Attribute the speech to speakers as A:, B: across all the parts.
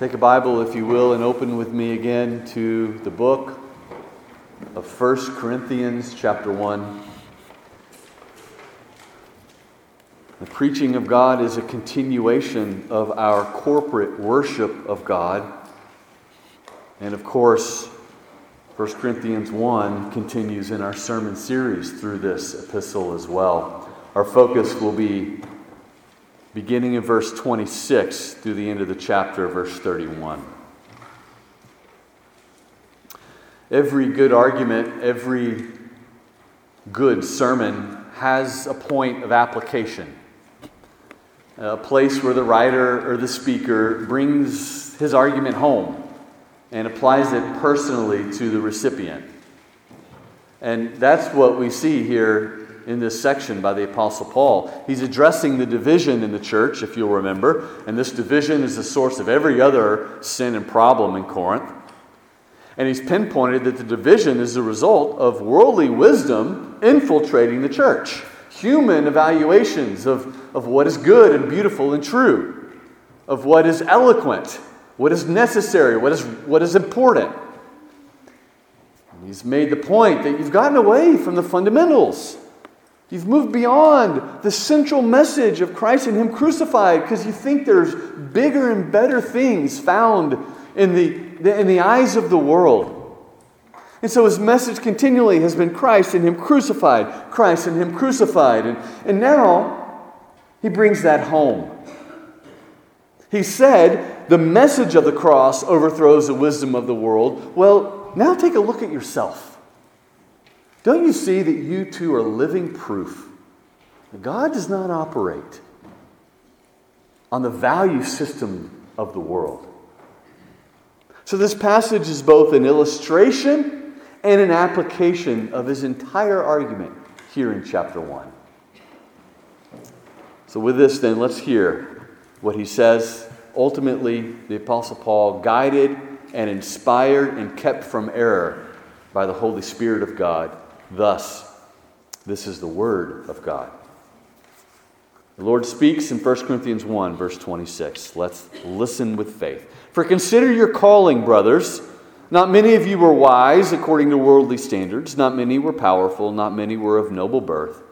A: Take a Bible, if you will, and open with me again to the book of 1 Corinthians, chapter 1. The preaching of God is a continuation of our corporate worship of God. And of course, 1 Corinthians 1 continues in our sermon series through this epistle as well. Our focus will be beginning in verse 26 through the end of the chapter, verse 31. Every good argument, every good sermon has a point of application, a place where the writer or the speaker brings his argument home and applies it personally to the recipient. And that's what we see here in this section by the Apostle Paul. He's addressing the division in the church, if you'll remember, and this division is the source of every other sin and problem in Corinth. And he's pinpointed that the division is the result of worldly wisdom infiltrating the church, human evaluations of, of what is good and beautiful and true, of what is eloquent, what is necessary, what is, what is important. He's made the point that you've gotten away from the fundamentals. You've moved beyond the central message of Christ and Him crucified because you think there's bigger and better things found in the, in the eyes of the world. And so his message continually has been Christ and Him crucified, Christ and Him crucified. And, and now he brings that home. He said the message of the cross overthrows the wisdom of the world. Well, now take a look at yourself. Don't you see that you too are living proof that God does not operate on the value system of the world? So, this passage is both an illustration and an application of his entire argument here in chapter 1. So, with this, then, let's hear what he says. Ultimately, the Apostle Paul, guided and inspired and kept from error by the Holy Spirit of God, Thus, this is the Word of God. The Lord speaks in 1 Corinthians 1, verse 26. Let's listen with faith. For consider your calling, brothers. Not many of you were wise according to worldly standards, not many were powerful, not many were of noble birth.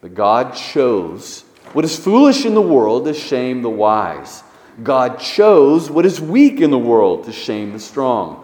A: But God chose what is foolish in the world to shame the wise. God chose what is weak in the world to shame the strong.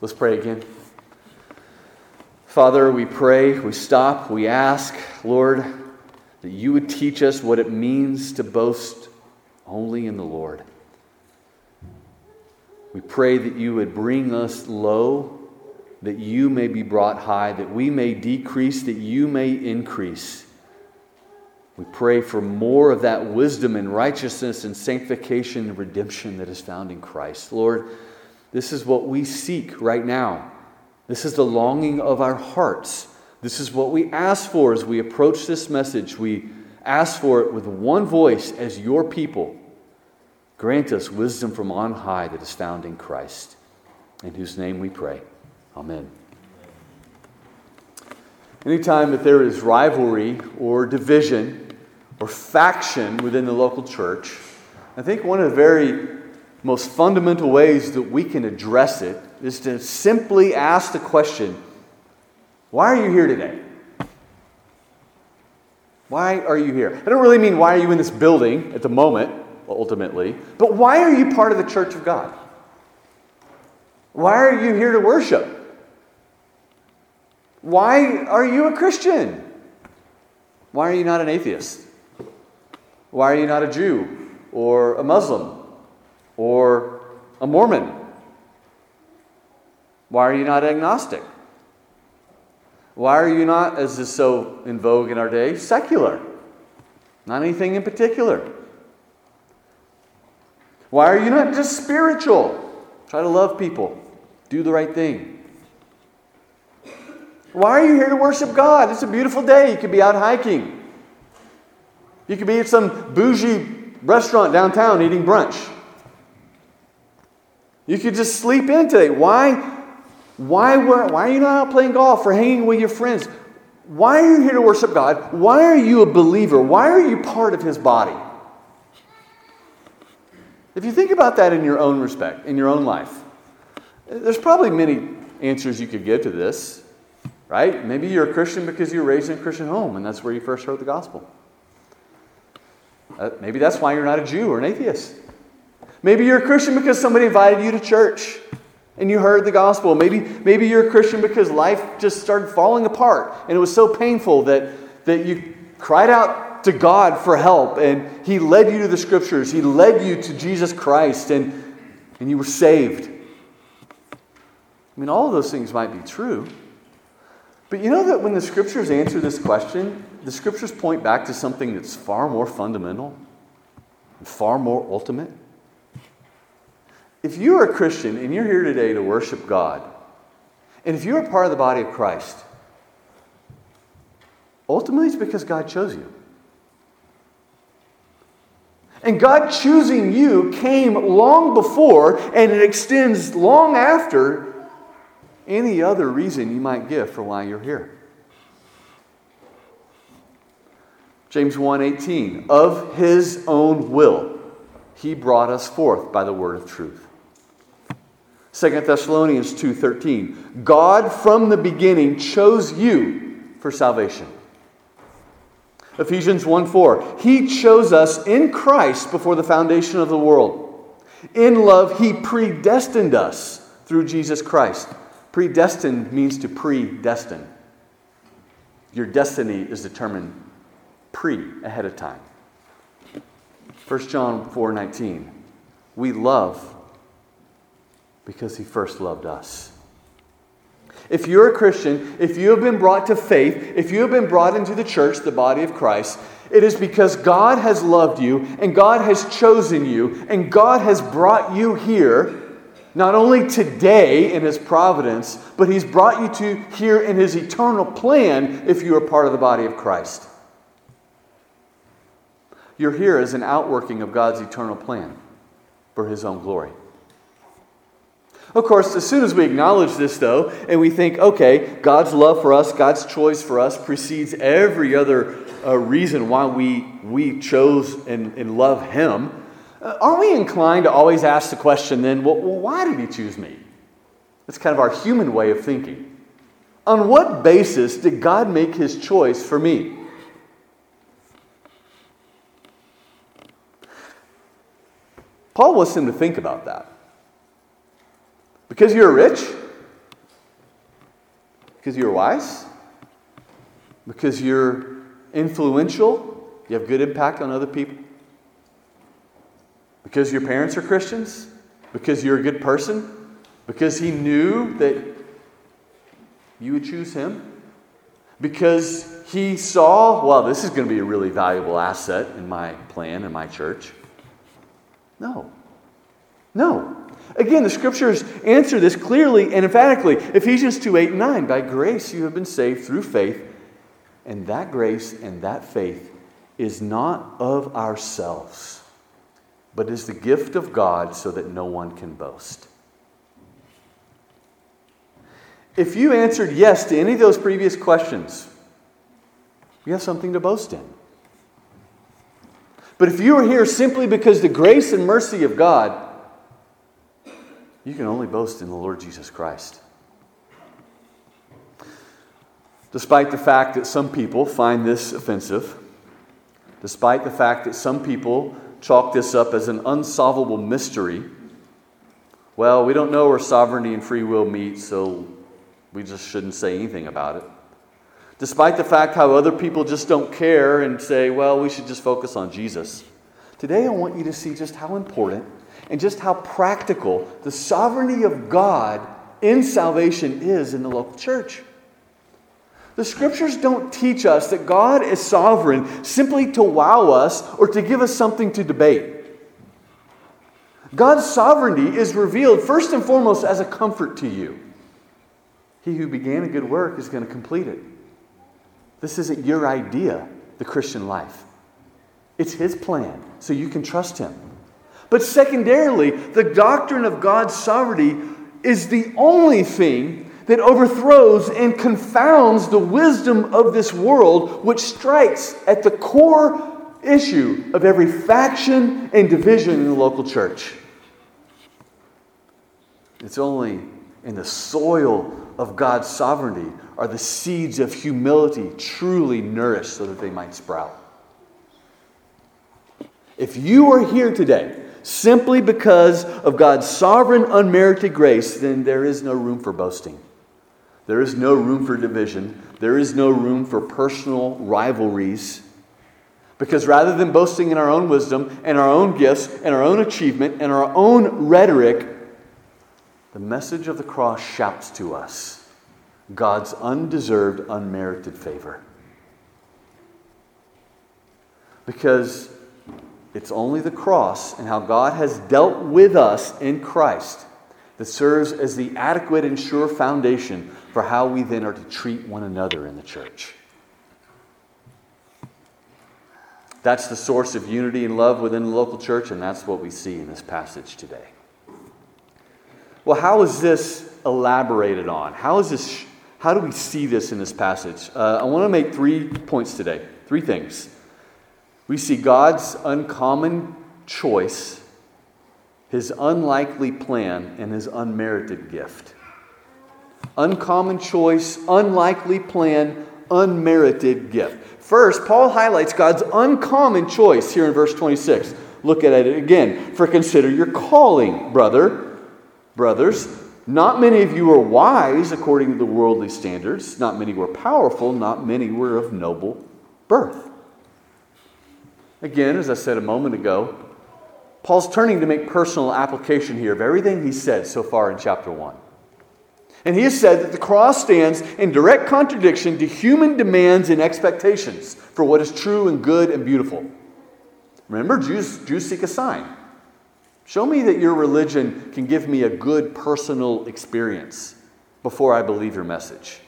A: Let's pray again. Father, we pray, we stop, we ask, Lord, that you would teach us what it means to boast only in the Lord. We pray that you would bring us low, that you may be brought high, that we may decrease, that you may increase. We pray for more of that wisdom and righteousness and sanctification and redemption that is found in Christ. Lord, this is what we seek right now. This is the longing of our hearts. This is what we ask for as we approach this message. We ask for it with one voice as your people. Grant us wisdom from on high that is found in Christ, in whose name we pray. Amen. Anytime that there is rivalry or division or faction within the local church, I think one of the very most fundamental ways that we can address it is to simply ask the question why are you here today? Why are you here? I don't really mean why are you in this building at the moment, ultimately, but why are you part of the church of God? Why are you here to worship? Why are you a Christian? Why are you not an atheist? Why are you not a Jew or a Muslim or a Mormon? Why are you not agnostic? Why are you not, as is so in vogue in our day, secular? Not anything in particular. Why are you not just spiritual? Try to love people, do the right thing. Why are you here to worship God? It's a beautiful day. You could be out hiking. You could be at some bougie restaurant downtown eating brunch. You could just sleep in today. Why? Why, were, why are you not out playing golf or hanging with your friends? Why are you here to worship God? Why are you a believer? Why are you part of His body? If you think about that in your own respect, in your own life, there's probably many answers you could give to this, right? Maybe you're a Christian because you were raised in a Christian home and that's where you first heard the gospel. Uh, maybe that's why you're not a Jew or an atheist. Maybe you're a Christian because somebody invited you to church and you heard the gospel. Maybe, maybe you're a Christian because life just started falling apart and it was so painful that, that you cried out to God for help and He led you to the scriptures. He led you to Jesus Christ and, and you were saved. I mean, all of those things might be true. But you know that when the scriptures answer this question, the scriptures point back to something that's far more fundamental, far more ultimate. If you are a Christian and you're here today to worship God, and if you're a part of the body of Christ, ultimately it's because God chose you. And God choosing you came long before, and it extends long after any other reason you might give for why you're here. James 1:18 Of his own will he brought us forth by the word of truth. 2 Thessalonians 2:13 God from the beginning chose you for salvation. Ephesians 1:4 He chose us in Christ before the foundation of the world. In love he predestined us through Jesus Christ. Predestined means to predestine. Your destiny is determined pre ahead of time. 1 John 4:19 We love because he first loved us. If you're a Christian, if you have been brought to faith, if you have been brought into the church, the body of Christ, it is because God has loved you and God has chosen you and God has brought you here not only today in his providence, but he's brought you to here in his eternal plan if you are part of the body of Christ. You're here as an outworking of God's eternal plan for his own glory. Of course, as soon as we acknowledge this, though, and we think, okay, God's love for us, God's choice for us precedes every other uh, reason why we, we chose and, and love Him, uh, aren't we inclined to always ask the question then, well, well, why did He choose me? That's kind of our human way of thinking. On what basis did God make His choice for me? Paul wants him to think about that. Because you're rich? Because you're wise? Because you're influential? You have good impact on other people? Because your parents are Christians? Because you're a good person? Because he knew that you would choose him? Because he saw, well, this is going to be a really valuable asset in my plan, in my church? No. No. Again, the scriptures answer this clearly and emphatically. Ephesians 2 8 and 9. By grace you have been saved through faith, and that grace and that faith is not of ourselves, but is the gift of God so that no one can boast. If you answered yes to any of those previous questions, you have something to boast in. But if you are here simply because the grace and mercy of God, you can only boast in the Lord Jesus Christ. Despite the fact that some people find this offensive, despite the fact that some people chalk this up as an unsolvable mystery, well, we don't know where sovereignty and free will meet, so we just shouldn't say anything about it. Despite the fact how other people just don't care and say, well, we should just focus on Jesus. Today, I want you to see just how important and just how practical the sovereignty of God in salvation is in the local church. The scriptures don't teach us that God is sovereign simply to wow us or to give us something to debate. God's sovereignty is revealed first and foremost as a comfort to you. He who began a good work is going to complete it. This isn't your idea, the Christian life. It's His plan, so you can trust Him. But secondarily, the doctrine of God's sovereignty is the only thing that overthrows and confounds the wisdom of this world, which strikes at the core issue of every faction and division in the local church. It's only in the soil of God's sovereignty are the seeds of humility truly nourished so that they might sprout. If you are here today simply because of God's sovereign, unmerited grace, then there is no room for boasting. There is no room for division. There is no room for personal rivalries. Because rather than boasting in our own wisdom and our own gifts and our own achievement and our own rhetoric, the message of the cross shouts to us God's undeserved, unmerited favor. Because it's only the cross and how God has dealt with us in Christ that serves as the adequate and sure foundation for how we then are to treat one another in the church. That's the source of unity and love within the local church, and that's what we see in this passage today. Well, how is this elaborated on? How is this? How do we see this in this passage? Uh, I want to make three points today. Three things. We see God's uncommon choice, His unlikely plan, and His unmerited gift. Uncommon choice, unlikely plan, unmerited gift. First, Paul highlights God's uncommon choice here in verse 26. Look at it again. For consider your calling, brother brothers. Not many of you were wise according to the worldly standards. Not many were powerful. Not many were of noble birth. Again, as I said a moment ago, Paul's turning to make personal application here of everything he said so far in chapter 1. And he has said that the cross stands in direct contradiction to human demands and expectations for what is true and good and beautiful. Remember, Jews, Jews seek a sign. Show me that your religion can give me a good personal experience before I believe your message.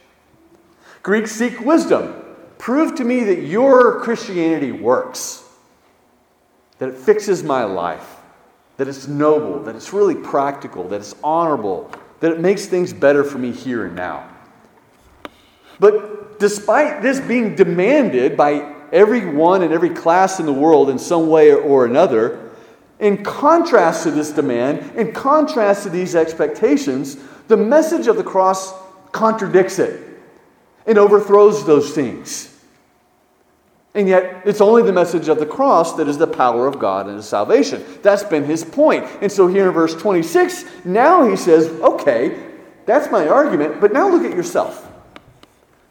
A: Greeks seek wisdom. Prove to me that your Christianity works, that it fixes my life, that it's noble, that it's really practical, that it's honorable, that it makes things better for me here and now. But despite this being demanded by everyone and every class in the world in some way or another, in contrast to this demand, in contrast to these expectations, the message of the cross contradicts it and overthrows those things. And yet, it's only the message of the cross that is the power of God and His salvation. That's been his point. And so, here in verse 26, now he says, okay, that's my argument, but now look at yourself.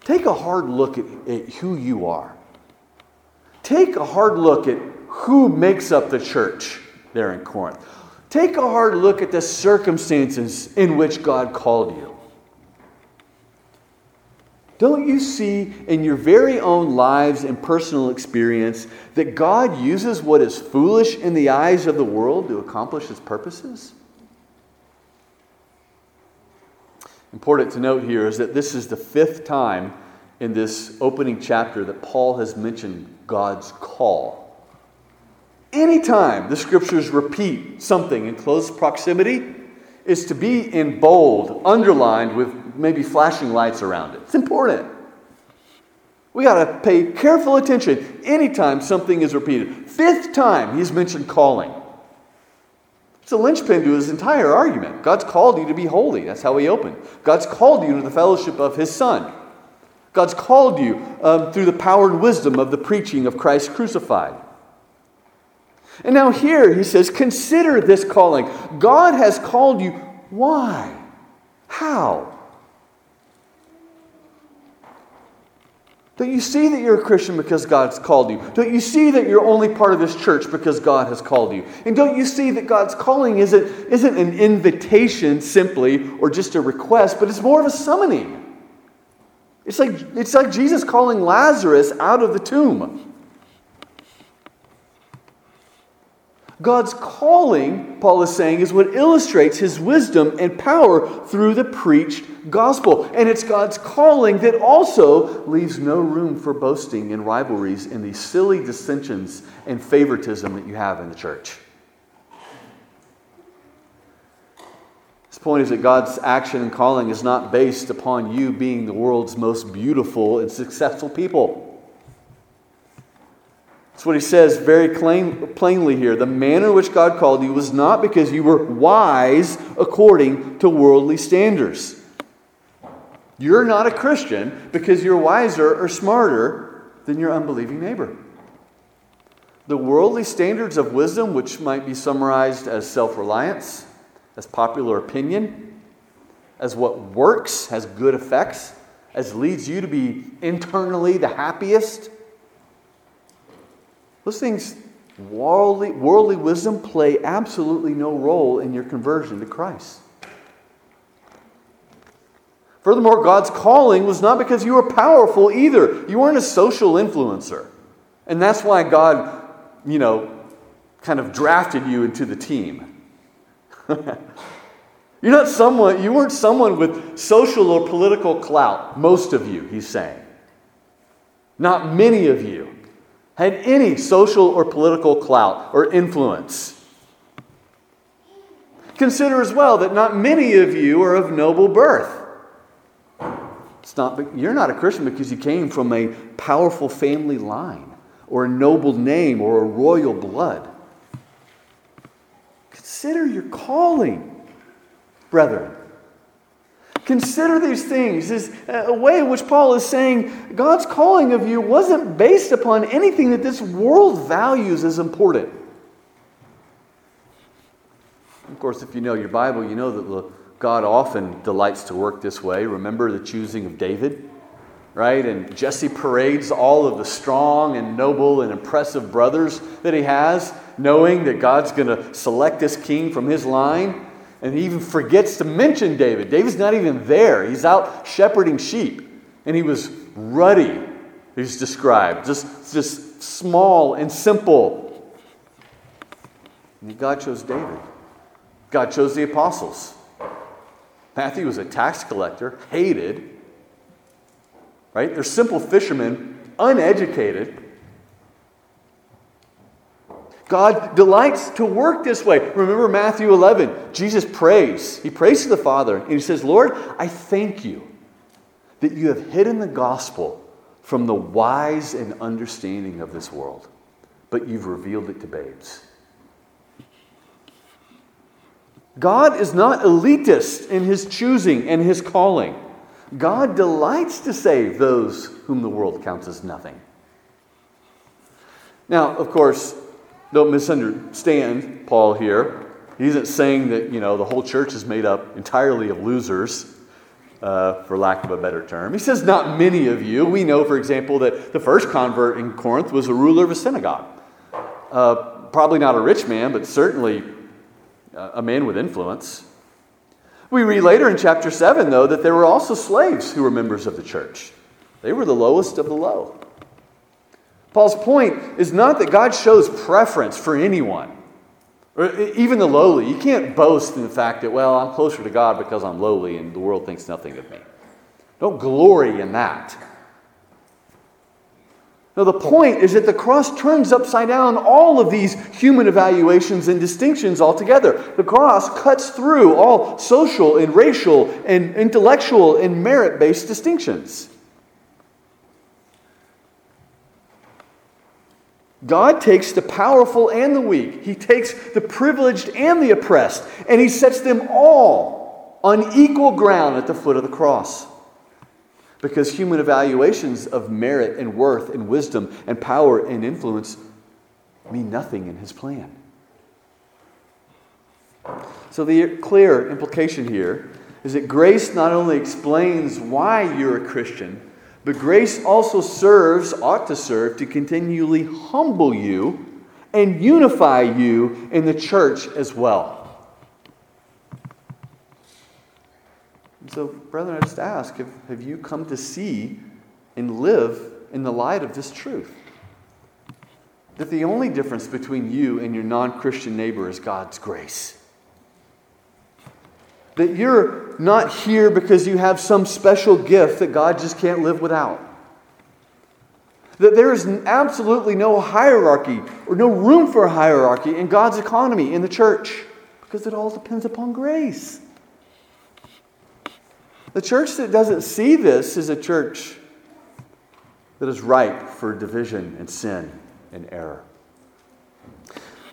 A: Take a hard look at, at who you are. Take a hard look at who makes up the church there in Corinth. Take a hard look at the circumstances in which God called you. Don't you see in your very own lives and personal experience that God uses what is foolish in the eyes of the world to accomplish his purposes? Important to note here is that this is the fifth time in this opening chapter that Paul has mentioned God's call. Anytime the scriptures repeat something in close proximity, is to be in bold, underlined with maybe flashing lights around it. It's important. We got to pay careful attention anytime something is repeated. Fifth time he's mentioned calling. It's a linchpin to his entire argument. God's called you to be holy. That's how he opened. God's called you to the fellowship of his Son. God's called you um, through the power and wisdom of the preaching of Christ crucified. And now here he says, consider this calling. God has called you. Why? How? Don't you see that you're a Christian because God's called you? Don't you see that you're only part of this church because God has called you? And don't you see that God's calling isn't, isn't an invitation simply or just a request, but it's more of a summoning? It's like, it's like Jesus calling Lazarus out of the tomb. God's calling, Paul is saying, is what illustrates his wisdom and power through the preached gospel. And it's God's calling that also leaves no room for boasting and rivalries and these silly dissensions and favoritism that you have in the church. His point is that God's action and calling is not based upon you being the world's most beautiful and successful people. That's what he says very plain, plainly here. The manner in which God called you was not because you were wise according to worldly standards. You're not a Christian because you're wiser or smarter than your unbelieving neighbor. The worldly standards of wisdom, which might be summarized as self reliance, as popular opinion, as what works, has good effects, as leads you to be internally the happiest those things, worldly, worldly wisdom, play absolutely no role in your conversion to Christ. Furthermore, God's calling was not because you were powerful either. You weren't a social influencer. And that's why God, you know, kind of drafted you into the team. You're not someone, you weren't someone with social or political clout, most of you, he's saying. Not many of you had any social or political clout or influence. Consider as well that not many of you are of noble birth. It's not, you're not a Christian because you came from a powerful family line or a noble name or a royal blood. Consider your calling, brethren. Consider these things is uh, a way in which Paul is saying God's calling of you wasn't based upon anything that this world values as important. Of course, if you know your Bible, you know that God often delights to work this way. Remember the choosing of David, right? And Jesse parades all of the strong and noble and impressive brothers that he has, knowing that God's going to select this king from his line. And he even forgets to mention David. David's not even there. He's out shepherding sheep. And he was ruddy, he's described, just, just small and simple. And God chose David. God chose the apostles. Matthew was a tax collector, hated. Right? They're simple fishermen, uneducated. God delights to work this way. Remember Matthew 11. Jesus prays. He prays to the Father, and he says, Lord, I thank you that you have hidden the gospel from the wise and understanding of this world, but you've revealed it to babes. God is not elitist in his choosing and his calling. God delights to save those whom the world counts as nothing. Now, of course, don't misunderstand Paul here. He isn't saying that, you know, the whole church is made up entirely of losers, uh, for lack of a better term. He says, not many of you. We know, for example, that the first convert in Corinth was a ruler of a synagogue. Uh, probably not a rich man, but certainly a man with influence. We read later in chapter 7, though, that there were also slaves who were members of the church. They were the lowest of the low. Paul's point is not that God shows preference for anyone, or even the lowly. You can't boast in the fact that, well, I'm closer to God because I'm lowly and the world thinks nothing of me. Don't glory in that. No, the point is that the cross turns upside down all of these human evaluations and distinctions altogether. The cross cuts through all social and racial and intellectual and merit based distinctions. God takes the powerful and the weak, He takes the privileged and the oppressed, and He sets them all on equal ground at the foot of the cross. Because human evaluations of merit and worth and wisdom and power and influence mean nothing in His plan. So, the clear implication here is that grace not only explains why you're a Christian, but grace also serves, ought to serve, to continually humble you and unify you in the church as well. So, brethren, I just ask have, have you come to see and live in the light of this truth? that the only difference between you and your non Christian neighbor is God's grace. That you're not here because you have some special gift that God just can't live without. That there is absolutely no hierarchy or no room for hierarchy in God's economy in the church because it all depends upon grace. The church that doesn't see this is a church that is ripe for division and sin and error.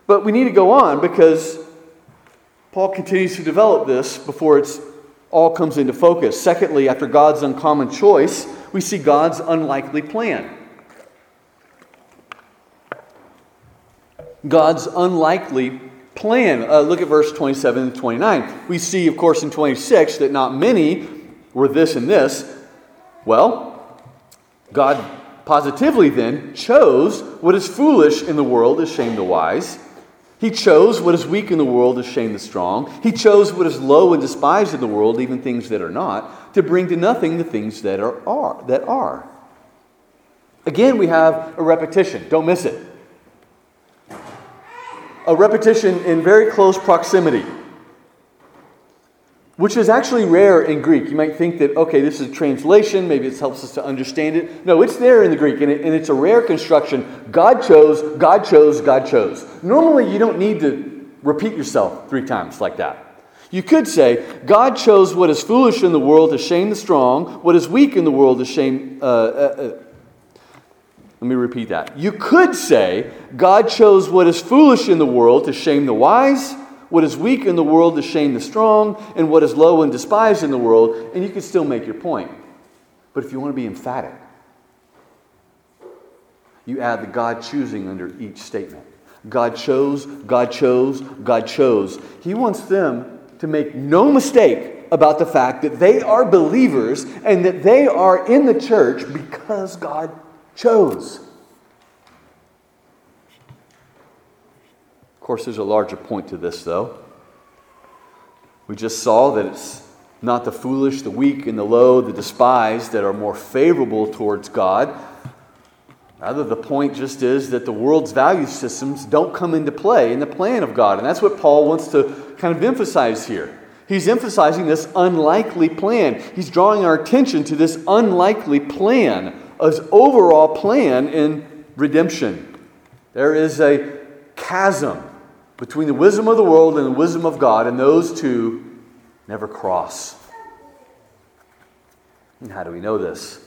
A: But we need to go on because Paul continues to develop this before it's all comes into focus. Secondly, after God's uncommon choice, we see God's unlikely plan. God's unlikely plan. Uh, look at verse 27 and 29. We see, of course, in 26 that not many were this and this. Well, God positively then chose what is foolish in the world to shame the wise. He chose what is weak in the world to shame the strong. He chose what is low and despised in the world, even things that are not, to bring to nothing the things that are, are that are. Again, we have a repetition. Don't miss it a repetition in very close proximity, which is actually rare in Greek. You might think that, okay, this is a translation, maybe it helps us to understand it. No, it's there in the Greek, and, it, and it's a rare construction. God chose, God chose, God chose. Normally, you don't need to repeat yourself three times like that. You could say, God chose what is foolish in the world to shame the strong, what is weak in the world to shame. Uh, uh, uh, let me repeat that. You could say, God chose what is foolish in the world to shame the wise, what is weak in the world to shame the strong, and what is low and despised in the world, and you can still make your point. But if you want to be emphatic, you add the God choosing under each statement. God chose, God chose, God chose. He wants them to make no mistake about the fact that they are believers and that they are in the church because God chose. Course, there's a larger point to this, though. We just saw that it's not the foolish, the weak, and the low, the despised that are more favorable towards God. Rather, the point just is that the world's value systems don't come into play in the plan of God. And that's what Paul wants to kind of emphasize here. He's emphasizing this unlikely plan. He's drawing our attention to this unlikely plan as overall plan in redemption. There is a chasm between the wisdom of the world and the wisdom of God, and those two never cross. And how do we know this?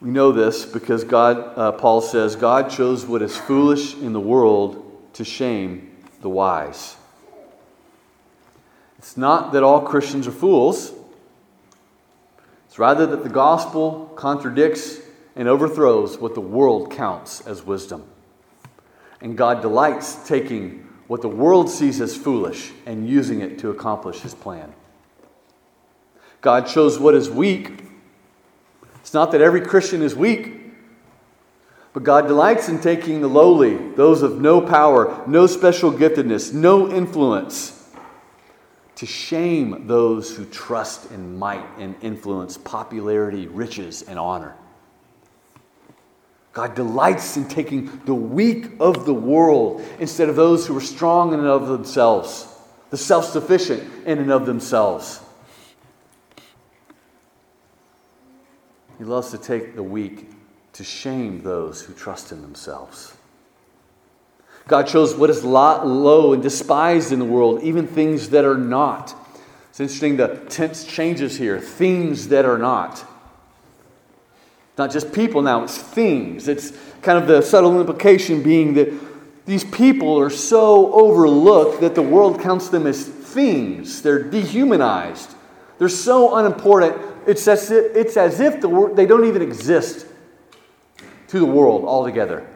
A: We know this because God, uh, Paul says, God chose what is foolish in the world to shame the wise. It's not that all Christians are fools It's rather that the gospel contradicts and overthrows what the world counts as wisdom. And God delights taking what the world sees as foolish and using it to accomplish his plan. God chose what is weak. It's not that every Christian is weak, but God delights in taking the lowly, those of no power, no special giftedness, no influence to shame those who trust in might and influence, popularity, riches, and honor. God delights in taking the weak of the world instead of those who are strong in and of themselves, the self sufficient in and of themselves. He loves to take the weak to shame those who trust in themselves. God chose what is low and despised in the world, even things that are not. It's interesting the tense changes here things that are not. Not just people now, it's things. It's kind of the subtle implication being that these people are so overlooked that the world counts them as things. They're dehumanized. They're so unimportant. It's as if, it's as if the, they don't even exist to the world altogether.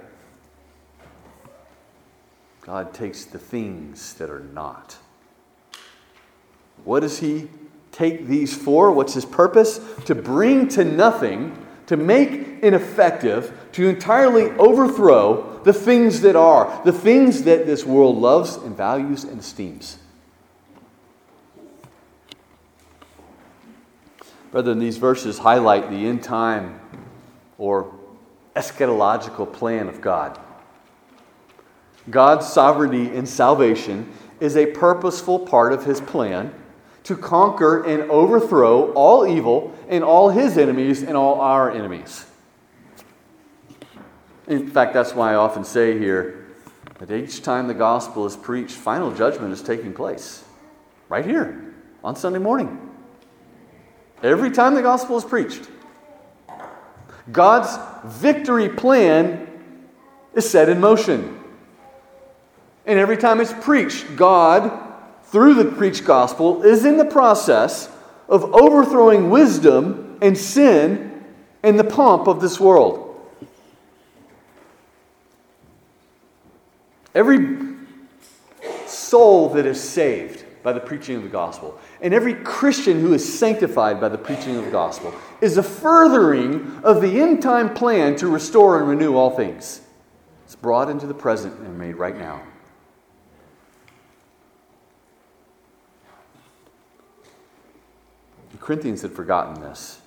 A: God takes the things that are not. What does He take these for? What's His purpose? To bring to nothing, to make ineffective, to entirely overthrow the things that are, the things that this world loves and values and esteems. Brethren, these verses highlight the end time or eschatological plan of God. God's sovereignty in salvation is a purposeful part of his plan to conquer and overthrow all evil and all his enemies and all our enemies. In fact, that's why I often say here that each time the gospel is preached, final judgment is taking place. Right here on Sunday morning. Every time the gospel is preached, God's victory plan is set in motion. And every time it's preached, God, through the preached gospel, is in the process of overthrowing wisdom and sin and the pomp of this world. Every soul that is saved by the preaching of the gospel, and every Christian who is sanctified by the preaching of the gospel, is a furthering of the end time plan to restore and renew all things. It's brought into the present and made right now. Corinthians had forgotten this.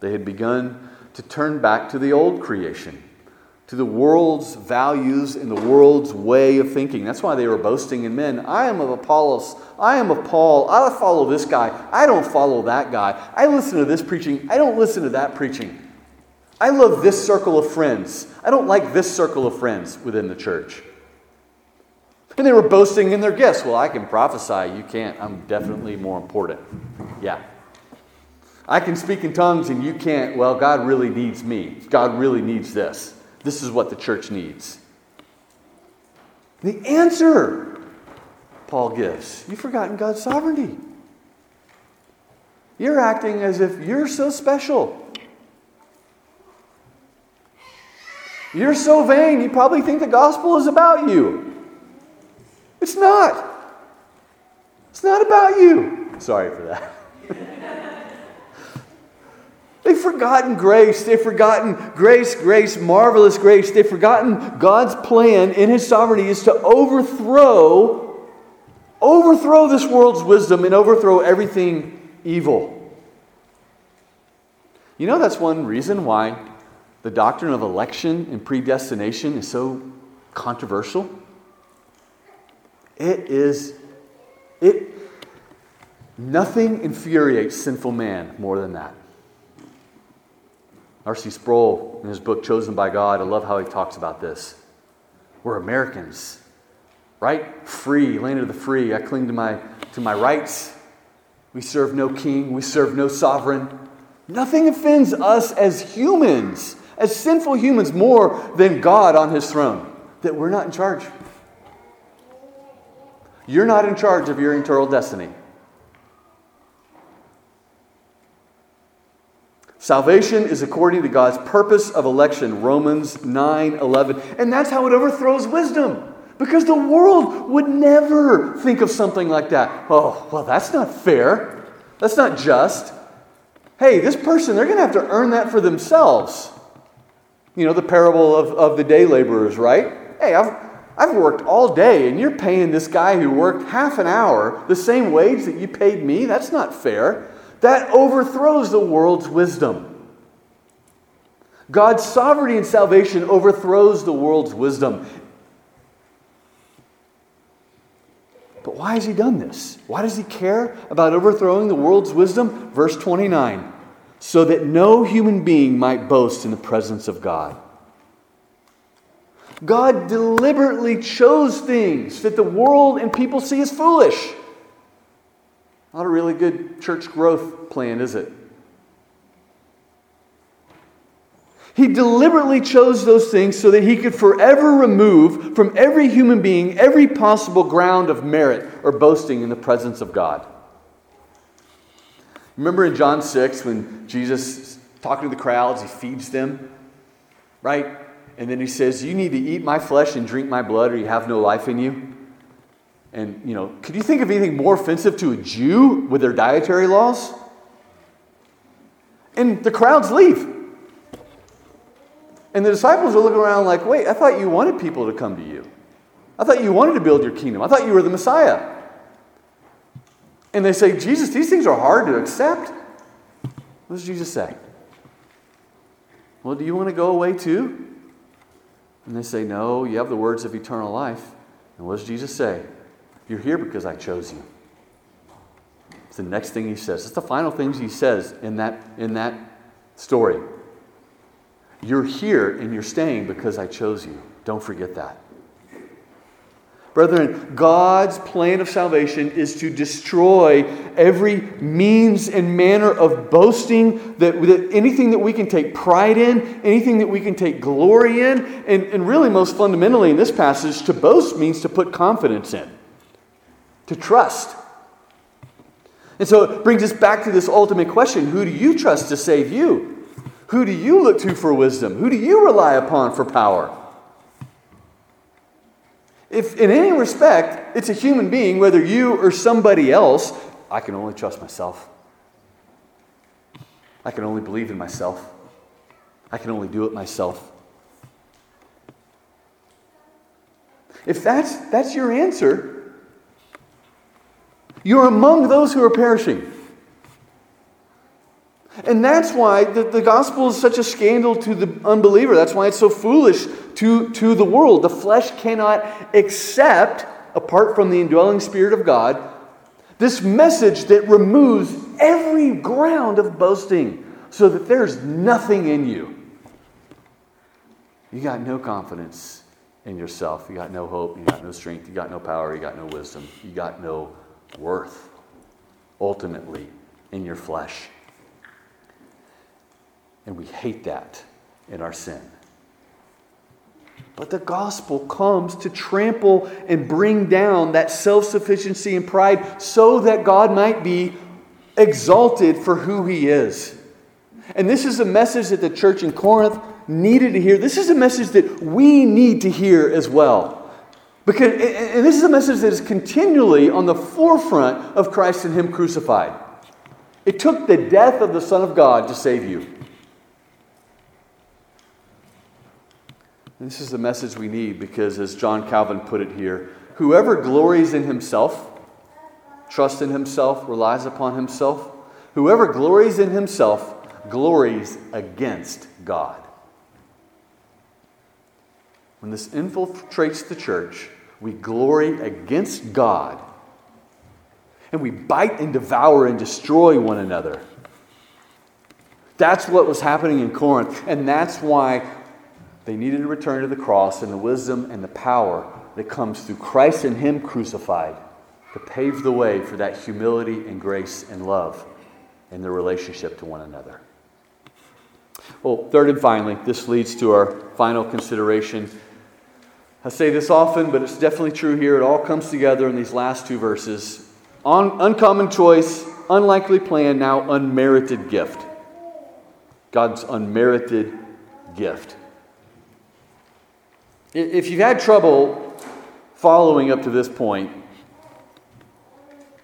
A: They had begun to turn back to the old creation to the world's values and the world's way of thinking. That's why they were boasting in men. I am of Apollos. I am of Paul. I follow this guy. I don't follow that guy. I listen to this preaching. I don't listen to that preaching. I love this circle of friends. I don't like this circle of friends within the church. And they were boasting in their gifts. Well, I can prophesy. You can't. I'm definitely more important. Yeah. I can speak in tongues and you can't. Well, God really needs me. God really needs this. This is what the church needs. The answer Paul gives you've forgotten God's sovereignty. You're acting as if you're so special. You're so vain, you probably think the gospel is about you. It's not. It's not about you. Sorry for that. They've forgotten grace. They've forgotten grace, grace, marvelous grace. They've forgotten God's plan in His sovereignty is to overthrow, overthrow this world's wisdom and overthrow everything evil. You know, that's one reason why the doctrine of election and predestination is so controversial. It is, it, nothing infuriates sinful man more than that. R.C. Sproul, in his book Chosen by God, I love how he talks about this. We're Americans, right? Free, land of the free. I cling to my, to my rights. We serve no king, we serve no sovereign. Nothing offends us as humans, as sinful humans, more than God on his throne, that we're not in charge. You're not in charge of your eternal destiny. Salvation is according to God's purpose of election, Romans 9 11. And that's how it overthrows wisdom. Because the world would never think of something like that. Oh, well, that's not fair. That's not just. Hey, this person, they're going to have to earn that for themselves. You know, the parable of, of the day laborers, right? Hey, I've, I've worked all day and you're paying this guy who worked half an hour the same wage that you paid me. That's not fair. That overthrows the world's wisdom. God's sovereignty and salvation overthrows the world's wisdom. But why has he done this? Why does he care about overthrowing the world's wisdom? Verse 29 so that no human being might boast in the presence of God. God deliberately chose things that the world and people see as foolish. Not a really good church growth plan, is it? He deliberately chose those things so that he could forever remove from every human being every possible ground of merit or boasting in the presence of God. Remember in John 6 when Jesus talking to the crowds, he feeds them, right? And then he says, You need to eat my flesh and drink my blood, or you have no life in you. And, you know, could you think of anything more offensive to a Jew with their dietary laws? And the crowds leave. And the disciples are looking around like, wait, I thought you wanted people to come to you. I thought you wanted to build your kingdom. I thought you were the Messiah. And they say, Jesus, these things are hard to accept. What does Jesus say? Well, do you want to go away too? And they say, No, you have the words of eternal life. And what does Jesus say? You're here because I chose you. It's the next thing he says. It's the final things he says in that, in that story. You're here and you're staying because I chose you. Don't forget that. Brethren, God's plan of salvation is to destroy every means and manner of boasting, that, that, anything that we can take pride in, anything that we can take glory in. And, and really, most fundamentally in this passage, to boast means to put confidence in, to trust. And so it brings us back to this ultimate question who do you trust to save you? Who do you look to for wisdom? Who do you rely upon for power? If in any respect it's a human being, whether you or somebody else, I can only trust myself. I can only believe in myself. I can only do it myself. If that's, that's your answer, you're among those who are perishing. And that's why the, the gospel is such a scandal to the unbeliever. That's why it's so foolish to, to the world. The flesh cannot accept, apart from the indwelling Spirit of God, this message that removes every ground of boasting so that there's nothing in you. You got no confidence in yourself. You got no hope. You got no strength. You got no power. You got no wisdom. You got no worth, ultimately, in your flesh. And we hate that in our sin. But the gospel comes to trample and bring down that self sufficiency and pride so that God might be exalted for who he is. And this is a message that the church in Corinth needed to hear. This is a message that we need to hear as well. Because, and this is a message that is continually on the forefront of Christ and Him crucified. It took the death of the Son of God to save you. This is the message we need because, as John Calvin put it here, whoever glories in himself, trusts in himself, relies upon himself, whoever glories in himself glories against God. When this infiltrates the church, we glory against God and we bite and devour and destroy one another. That's what was happening in Corinth, and that's why they needed to return to the cross and the wisdom and the power that comes through Christ and Him crucified to pave the way for that humility and grace and love in their relationship to one another. Well, third and finally, this leads to our final consideration. I say this often, but it's definitely true here. It all comes together in these last two verses. On, uncommon choice, unlikely plan, now unmerited gift. God's unmerited gift. If you've had trouble following up to this point,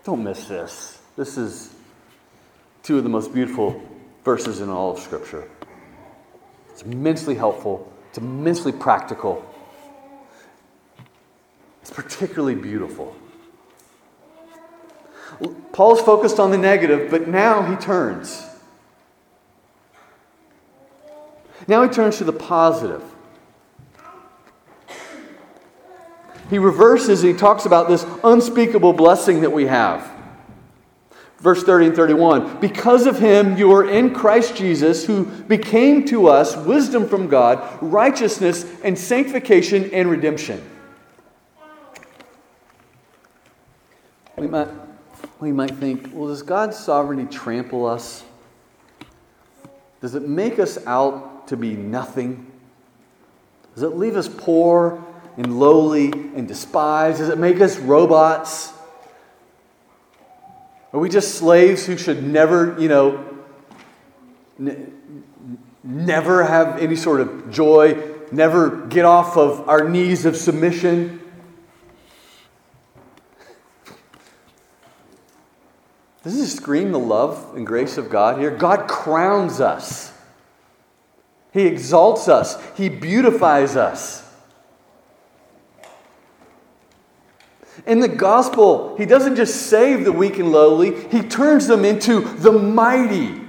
A: don't miss this. This is two of the most beautiful verses in all of Scripture. It's immensely helpful, it's immensely practical, it's particularly beautiful. Paul's focused on the negative, but now he turns. Now he turns to the positive. He reverses he talks about this unspeakable blessing that we have. Verse 30 and 31 Because of him, you are in Christ Jesus, who became to us wisdom from God, righteousness and sanctification and redemption. We might, we might think, well, does God's sovereignty trample us? Does it make us out to be nothing? Does it leave us poor and lowly and despised? Does it make us robots? Are we just slaves who should never, you know, n- never have any sort of joy, never get off of our knees of submission? Doesn't this scream the love and grace of God here? God crowns us. He exalts us. He beautifies us. In the gospel, he doesn't just save the weak and lowly, he turns them into the mighty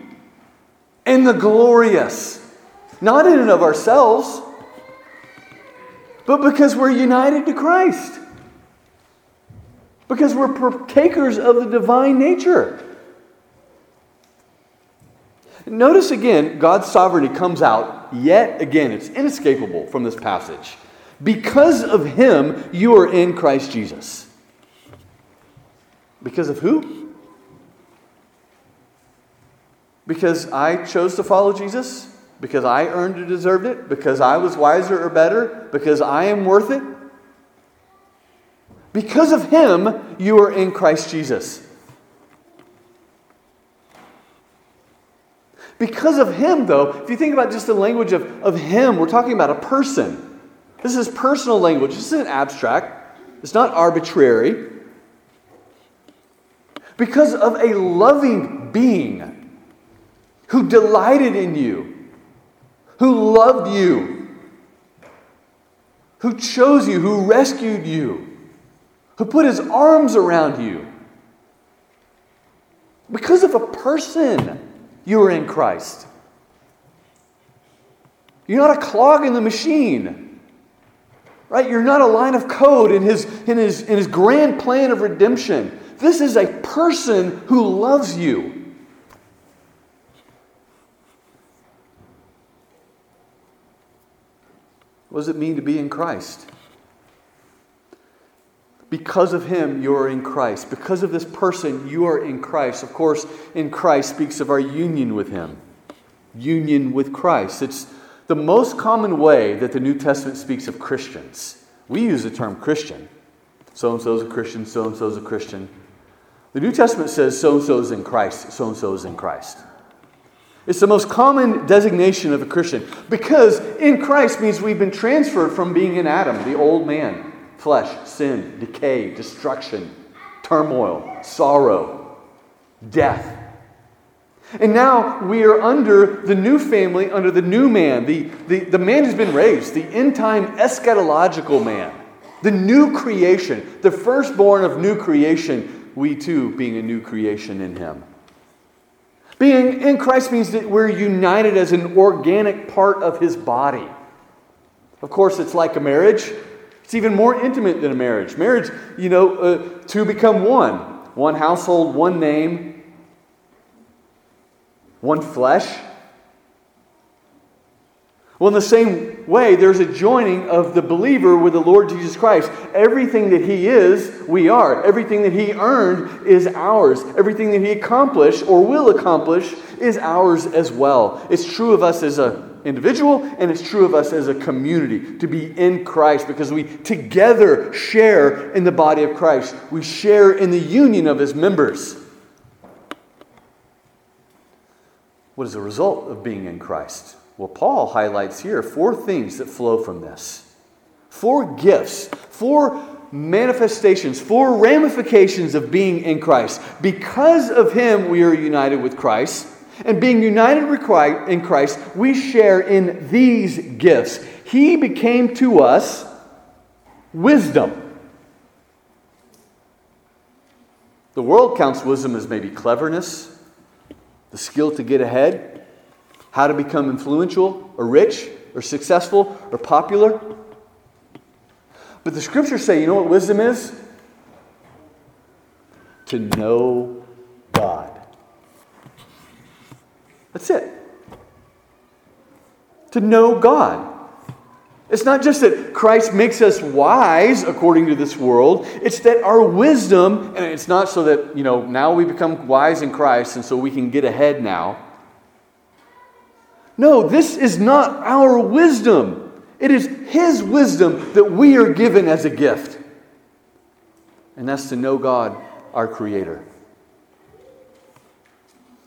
A: and the glorious. not in and of ourselves, but because we're united to Christ. Because we're partakers of the divine nature. Notice again, God's sovereignty comes out yet again. It's inescapable from this passage. Because of him, you are in Christ Jesus. Because of who? Because I chose to follow Jesus? Because I earned or deserved it? Because I was wiser or better? Because I am worth it? Because of him, you are in Christ Jesus. Because of him, though, if you think about just the language of, of him, we're talking about a person. This is personal language. This isn't abstract, it's not arbitrary. Because of a loving being who delighted in you, who loved you, who chose you, who rescued you, who put his arms around you. Because of a person you are in Christ. You're not a clog in the machine. Right? You're not a line of code in his, in his, in his grand plan of redemption. This is a person who loves you. What does it mean to be in Christ? Because of him, you are in Christ. Because of this person, you are in Christ. Of course, in Christ speaks of our union with him. Union with Christ. It's the most common way that the New Testament speaks of Christians. We use the term Christian. So and so is a Christian, so and so is a Christian. The New Testament says so and so is in Christ, so and so is in Christ. It's the most common designation of a Christian because in Christ means we've been transferred from being in Adam, the old man, flesh, sin, decay, destruction, turmoil, sorrow, death. And now we are under the new family, under the new man, the, the, the man who's been raised, the end time eschatological man, the new creation, the firstborn of new creation, we too being a new creation in him. Being in Christ means that we're united as an organic part of his body. Of course, it's like a marriage. It's even more intimate than a marriage. Marriage, you know, uh, to become one one household, one name, one flesh. Well, in the same way, there's a joining of the believer with the Lord Jesus Christ. Everything that He is, we are. Everything that He earned is ours. Everything that He accomplished or will accomplish is ours as well. It's true of us as a individual, and it's true of us as a community to be in Christ because we together share in the body of Christ. We share in the union of his members. What is the result of being in Christ? Well, Paul highlights here four things that flow from this four gifts, four manifestations, four ramifications of being in Christ. Because of him, we are united with Christ. And being united in Christ, we share in these gifts. He became to us wisdom. The world counts wisdom as maybe cleverness, the skill to get ahead, how to become influential or rich or successful or popular. But the scriptures say, you know what wisdom is? To know God. That's it. To know God. It's not just that Christ makes us wise according to this world, it's that our wisdom, and it's not so that, you know, now we become wise in Christ and so we can get ahead now. No, this is not our wisdom. It is His wisdom that we are given as a gift. And that's to know God, our Creator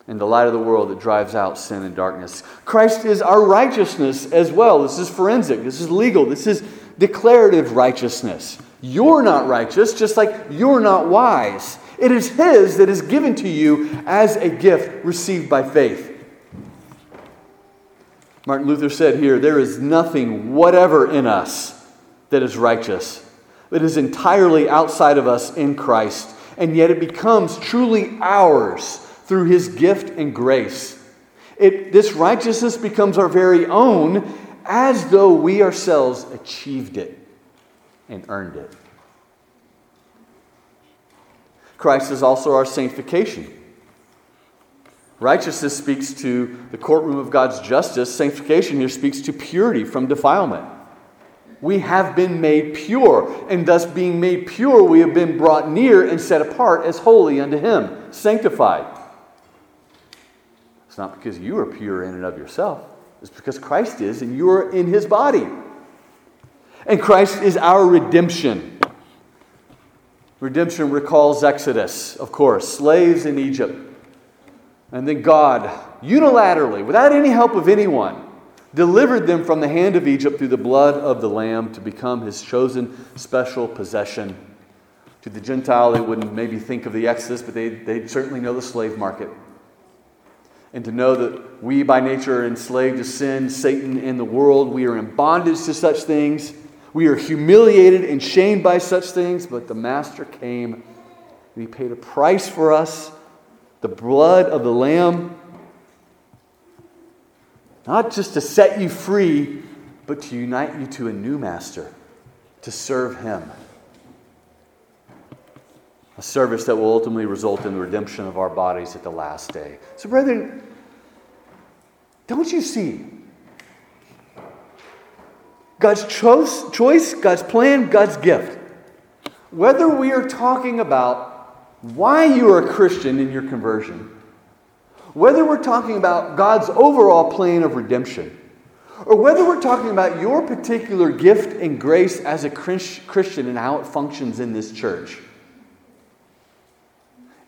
A: and the light of the world that drives out sin and darkness. Christ is our righteousness as well. This is forensic, this is legal, this is declarative righteousness. You're not righteous, just like you're not wise. It is His that is given to you as a gift received by faith. Martin Luther said here there is nothing whatever in us that is righteous, that is entirely outside of us in Christ, and yet it becomes truly ours through his gift and grace. It, this righteousness becomes our very own as though we ourselves achieved it and earned it. Christ is also our sanctification. Righteousness speaks to the courtroom of God's justice. Sanctification here speaks to purity from defilement. We have been made pure, and thus being made pure, we have been brought near and set apart as holy unto Him, sanctified. It's not because you are pure in and of yourself, it's because Christ is, and you are in His body. And Christ is our redemption. Redemption recalls Exodus, of course, slaves in Egypt and then God, unilaterally, without any help of anyone, delivered them from the hand of Egypt through the blood of the Lamb to become his chosen special possession. To the Gentile, they wouldn't maybe think of the Exodus, but they, they'd certainly know the slave market. And to know that we by nature are enslaved to sin, Satan, and the world. We are in bondage to such things. We are humiliated and shamed by such things, but the Master came and he paid a price for us the blood of the Lamb, not just to set you free, but to unite you to a new master, to serve him. A service that will ultimately result in the redemption of our bodies at the last day. So, brethren, don't you see? God's choice, God's plan, God's gift. Whether we are talking about why you are a Christian in your conversion, whether we're talking about God's overall plan of redemption, or whether we're talking about your particular gift and grace as a Christian and how it functions in this church,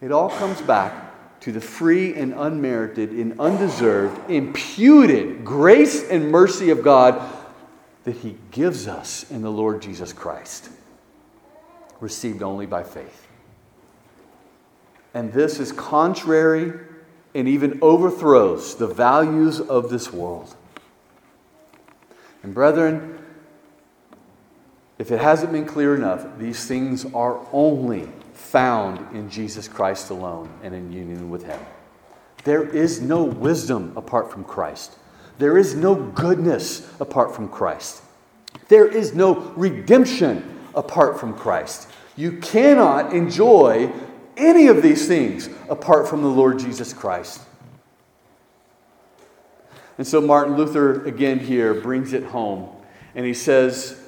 A: it all comes back to the free and unmerited and undeserved, imputed grace and mercy of God that He gives us in the Lord Jesus Christ, received only by faith. And this is contrary and even overthrows the values of this world. And, brethren, if it hasn't been clear enough, these things are only found in Jesus Christ alone and in union with Him. There is no wisdom apart from Christ. There is no goodness apart from Christ. There is no redemption apart from Christ. You cannot enjoy any of these things apart from the Lord Jesus Christ. And so Martin Luther, again, here brings it home. And he says,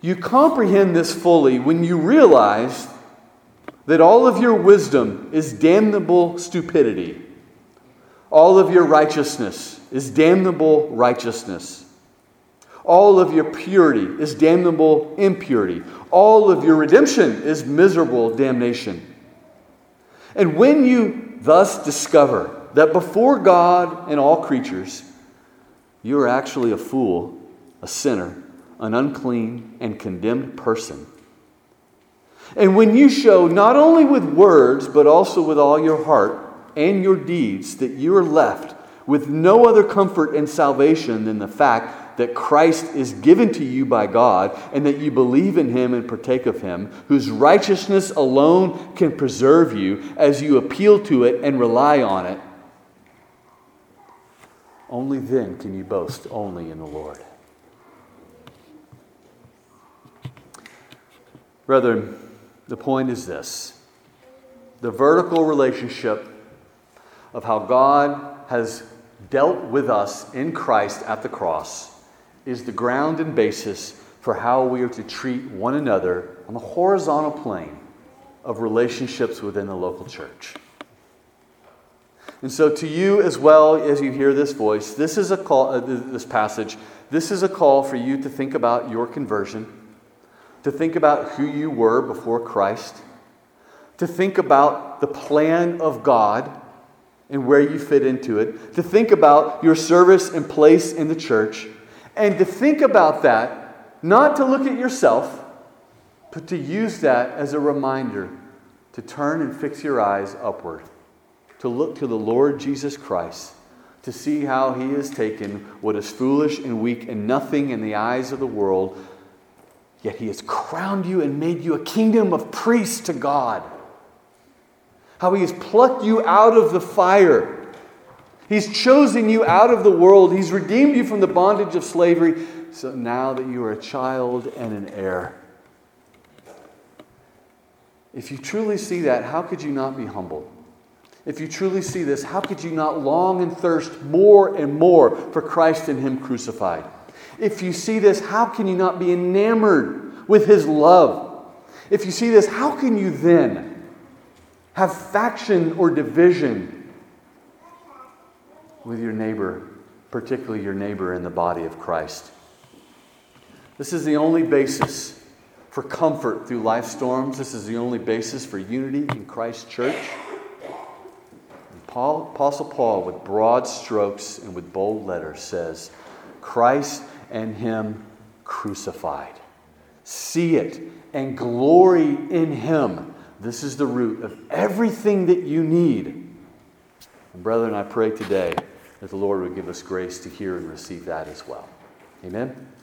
A: You comprehend this fully when you realize that all of your wisdom is damnable stupidity, all of your righteousness is damnable righteousness. All of your purity is damnable impurity. All of your redemption is miserable damnation. And when you thus discover that before God and all creatures, you are actually a fool, a sinner, an unclean, and condemned person. And when you show not only with words, but also with all your heart and your deeds that you are left with no other comfort and salvation than the fact that Christ is given to you by God and that you believe in him and partake of him, whose righteousness alone can preserve you as you appeal to it and rely on it, only then can you boast only in the Lord. Brethren, the point is this the vertical relationship of how God has dealt with us in Christ at the cross is the ground and basis for how we are to treat one another on the horizontal plane of relationships within the local church. And so, to you as well as you hear this voice, this is a call, uh, this passage, this is a call for you to think about your conversion, to think about who you were before Christ, to think about the plan of God and where you fit into it, to think about your service and place in the church, and to think about that, not to look at yourself, but to use that as a reminder to turn and fix your eyes upward, to look to the Lord Jesus Christ, to see how he has taken what is foolish and weak and nothing in the eyes of the world, yet he has crowned you and made you a kingdom of priests to God. How he has plucked you out of the fire He's chosen you out of the world. He's redeemed you from the bondage of slavery. So now that you are a child and an heir. If you truly see that, how could you not be humbled? If you truly see this, how could you not long and thirst more and more for Christ and Him crucified? If you see this, how can you not be enamored with His love? If you see this, how can you then have faction or division with your neighbor, particularly your neighbor in the body of Christ? This is the only basis for comfort through life storms. This is the only basis for unity in Christ's church. And Paul, Apostle Paul, with broad strokes and with bold letters, says, Christ and Him crucified. See it and glory in Him. This is the root of everything that you need. And brethren, I pray today that the Lord would give us grace to hear and receive that as well. Amen.